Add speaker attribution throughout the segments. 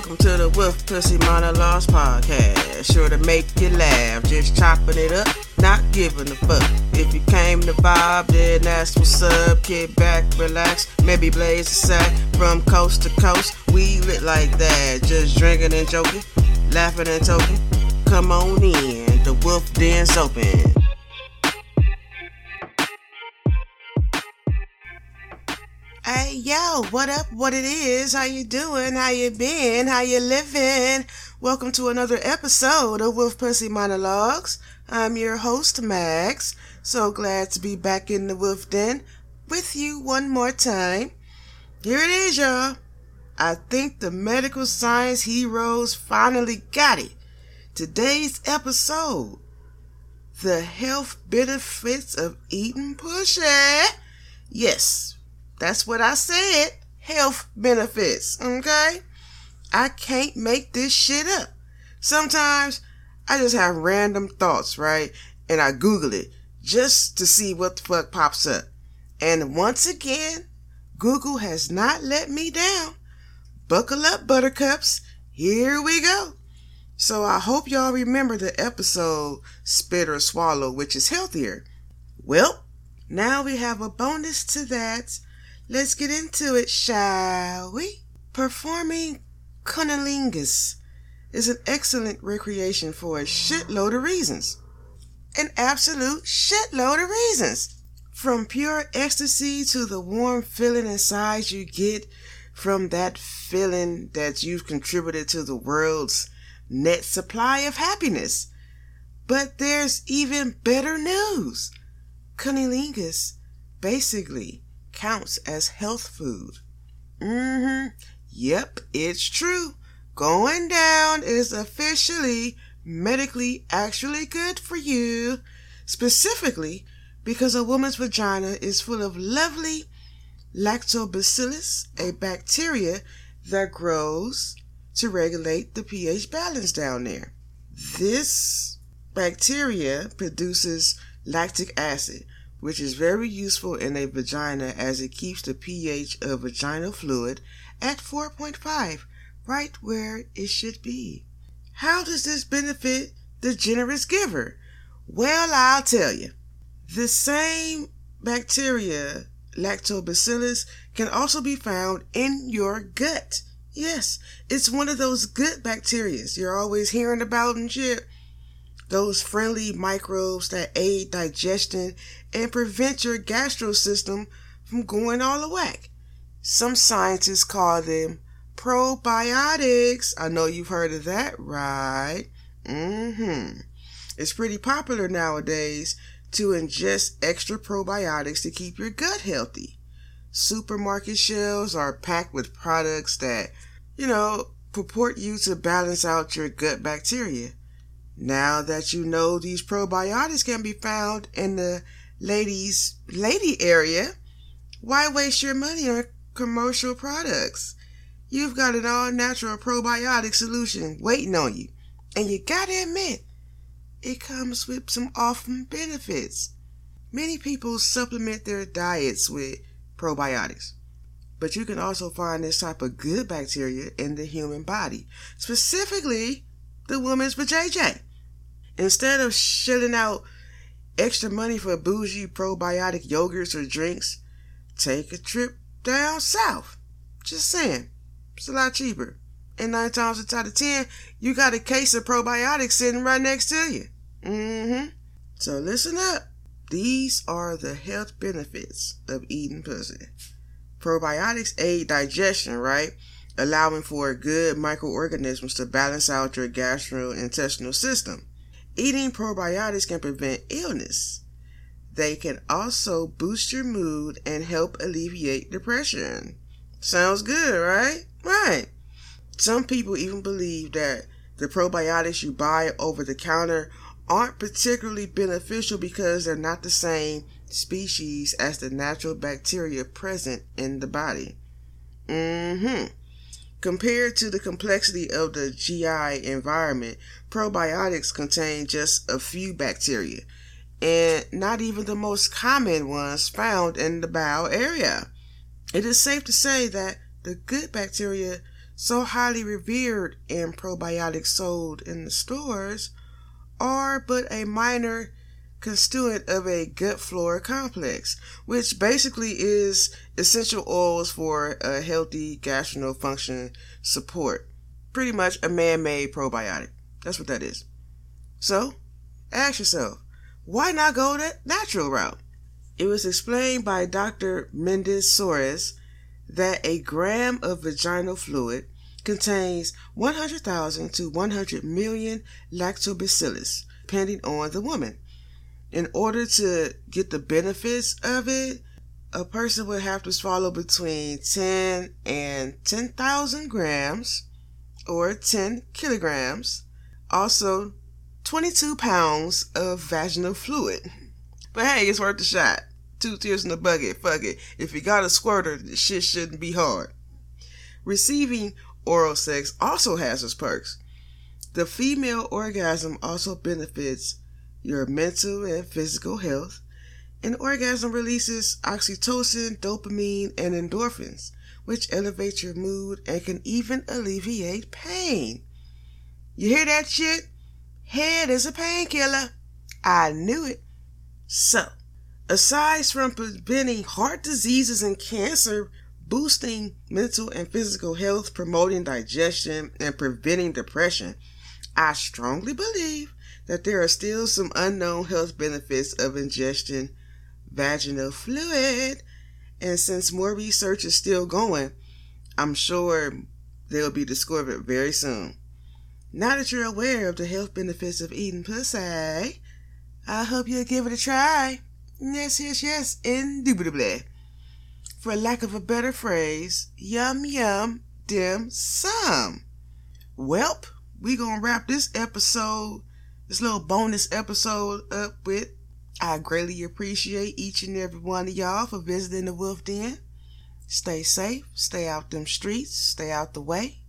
Speaker 1: Welcome to the Wolf Pussy Monologues podcast. Sure to make you laugh, just chopping it up, not giving a fuck. If you came to vibe, then that's what's up. Kick back, relax, maybe blaze a sack from coast to coast. We lit like that, just drinking and joking, laughing and talking. Come on in, the Wolf Den's open. Yo, what up? What it is? How you doing? How you been? How you living? Welcome to another episode of Wolf Pussy Monologues. I'm your host Max. So glad to be back in the Wolf Den with you one more time. Here it is, y'all. I think the medical science heroes finally got it. Today's episode: the health benefits of eating pussy. Yes, that's what I said. Health benefits, okay? I can't make this shit up. Sometimes I just have random thoughts, right? And I Google it just to see what the fuck pops up. And once again, Google has not let me down. Buckle up, buttercups. Here we go. So I hope y'all remember the episode Spit or Swallow, which is healthier. Well, now we have a bonus to that Let's get into it, shall we? Performing cunnilingus is an excellent recreation for a shitload of reasons. An absolute shitload of reasons. From pure ecstasy to the warm feeling inside you get from that feeling that you've contributed to the world's net supply of happiness. But there's even better news. Cunnilingus basically counts as health food. Mm-hmm. Yep, it's true. Going down is officially medically actually good for you. Specifically because a woman's vagina is full of lovely lactobacillus, a bacteria that grows to regulate the pH balance down there. This bacteria produces lactic acid, which is very useful in a vagina as it keeps the pH of vaginal fluid at 4.5, right where it should be. How does this benefit the generous giver? Well, I'll tell you. The same bacteria, lactobacillus, can also be found in your gut. Yes, it's one of those good bacteria you're always hearing about and shit those friendly microbes that aid digestion and prevent your gastro system from going all the whack. Some scientists call them probiotics. I know you've heard of that, right? Mm-hmm. It's pretty popular nowadays to ingest extra probiotics to keep your gut healthy. Supermarket shelves are packed with products that, you know, purport you to balance out your gut bacteria. Now that you know these probiotics can be found in the ladies lady area, why waste your money on commercial products? You've got an all natural probiotic solution waiting on you. And you gotta admit, it comes with some awesome benefits. Many people supplement their diets with probiotics. But you can also find this type of good bacteria in the human body, specifically the woman's vajayjay. Instead of shelling out extra money for bougie probiotic yogurts or drinks, take a trip down south. Just saying. It's a lot cheaper. And nine times out of ten, you got a case of probiotics sitting right next to you. Mm-hmm. So listen up. These are the health benefits of eating pussy. Probiotics aid digestion, right? Allowing for good microorganisms to balance out your gastrointestinal system. Eating probiotics can prevent illness. They can also boost your mood and help alleviate depression. Sounds good, right? Right. Some people even believe that the probiotics you buy over the counter aren't particularly beneficial because they're not the same species as the natural bacteria present in the body. Mm-hmm. Compared to the complexity of the GI environment, probiotics contain just a few bacteria, and not even the most common ones found in the bowel area. It is safe to say that the good bacteria so highly revered and probiotics sold in the stores are but a minor constituent of a gut flora complex, which basically is essential oils for a healthy gastrointestinal function support. Pretty much a man made probiotic. That's what that is. So, ask yourself, why not go the natural route? It was explained by Dr. Mendes Soares that a gram of vaginal fluid contains 100,000 to 100 million lactobacillus, depending on the woman. In order to get the benefits of it, a person would have to swallow between 10 and 10,000 grams or 10 kilograms. Also, 22 pounds of vaginal fluid. But hey, it's worth a shot. Two tears in the bucket, fuck it. If you got a squirter, the shit shouldn't be hard. Receiving oral sex also has its perks. The female orgasm also benefits your mental and physical health. An orgasm releases oxytocin, dopamine, and endorphins, which elevate your mood and can even alleviate pain. You hear that shit? Head is a painkiller. I knew it. So, aside from preventing heart diseases and cancer, boosting mental and physical health, promoting digestion, and preventing depression, I strongly believe that there are still some unknown health benefits of ingestion vaginal fluid. And since more research is still going, I'm sure they'll be discovered very soon. Now that you're aware of the health benefits of eating pussy, I hope you'll give it a try. Yes, yes, yes, indubitably. For lack of a better phrase, yum yum dim sum. Welp, we gonna wrap this episode, this little bonus episode up with I greatly appreciate each and every one of y'all for visiting the Wolf Den. Stay safe, stay out them streets, stay out the way.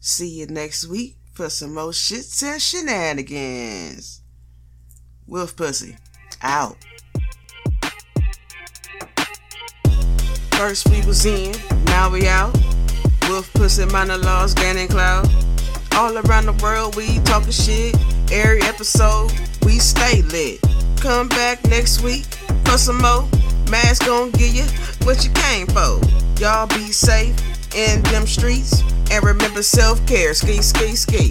Speaker 1: See you next week for some more shits and shenanigans. Wolf Pussy, out. First we was in, now we out. Wolf Pussy monologues, Gannon Cloud. All around the world we talking shit. Every episode we stay lit. Come back next week for some more. Max gon' give you what you came for. Y'all be safe in them streets and remember self care. Ski, ski, ski.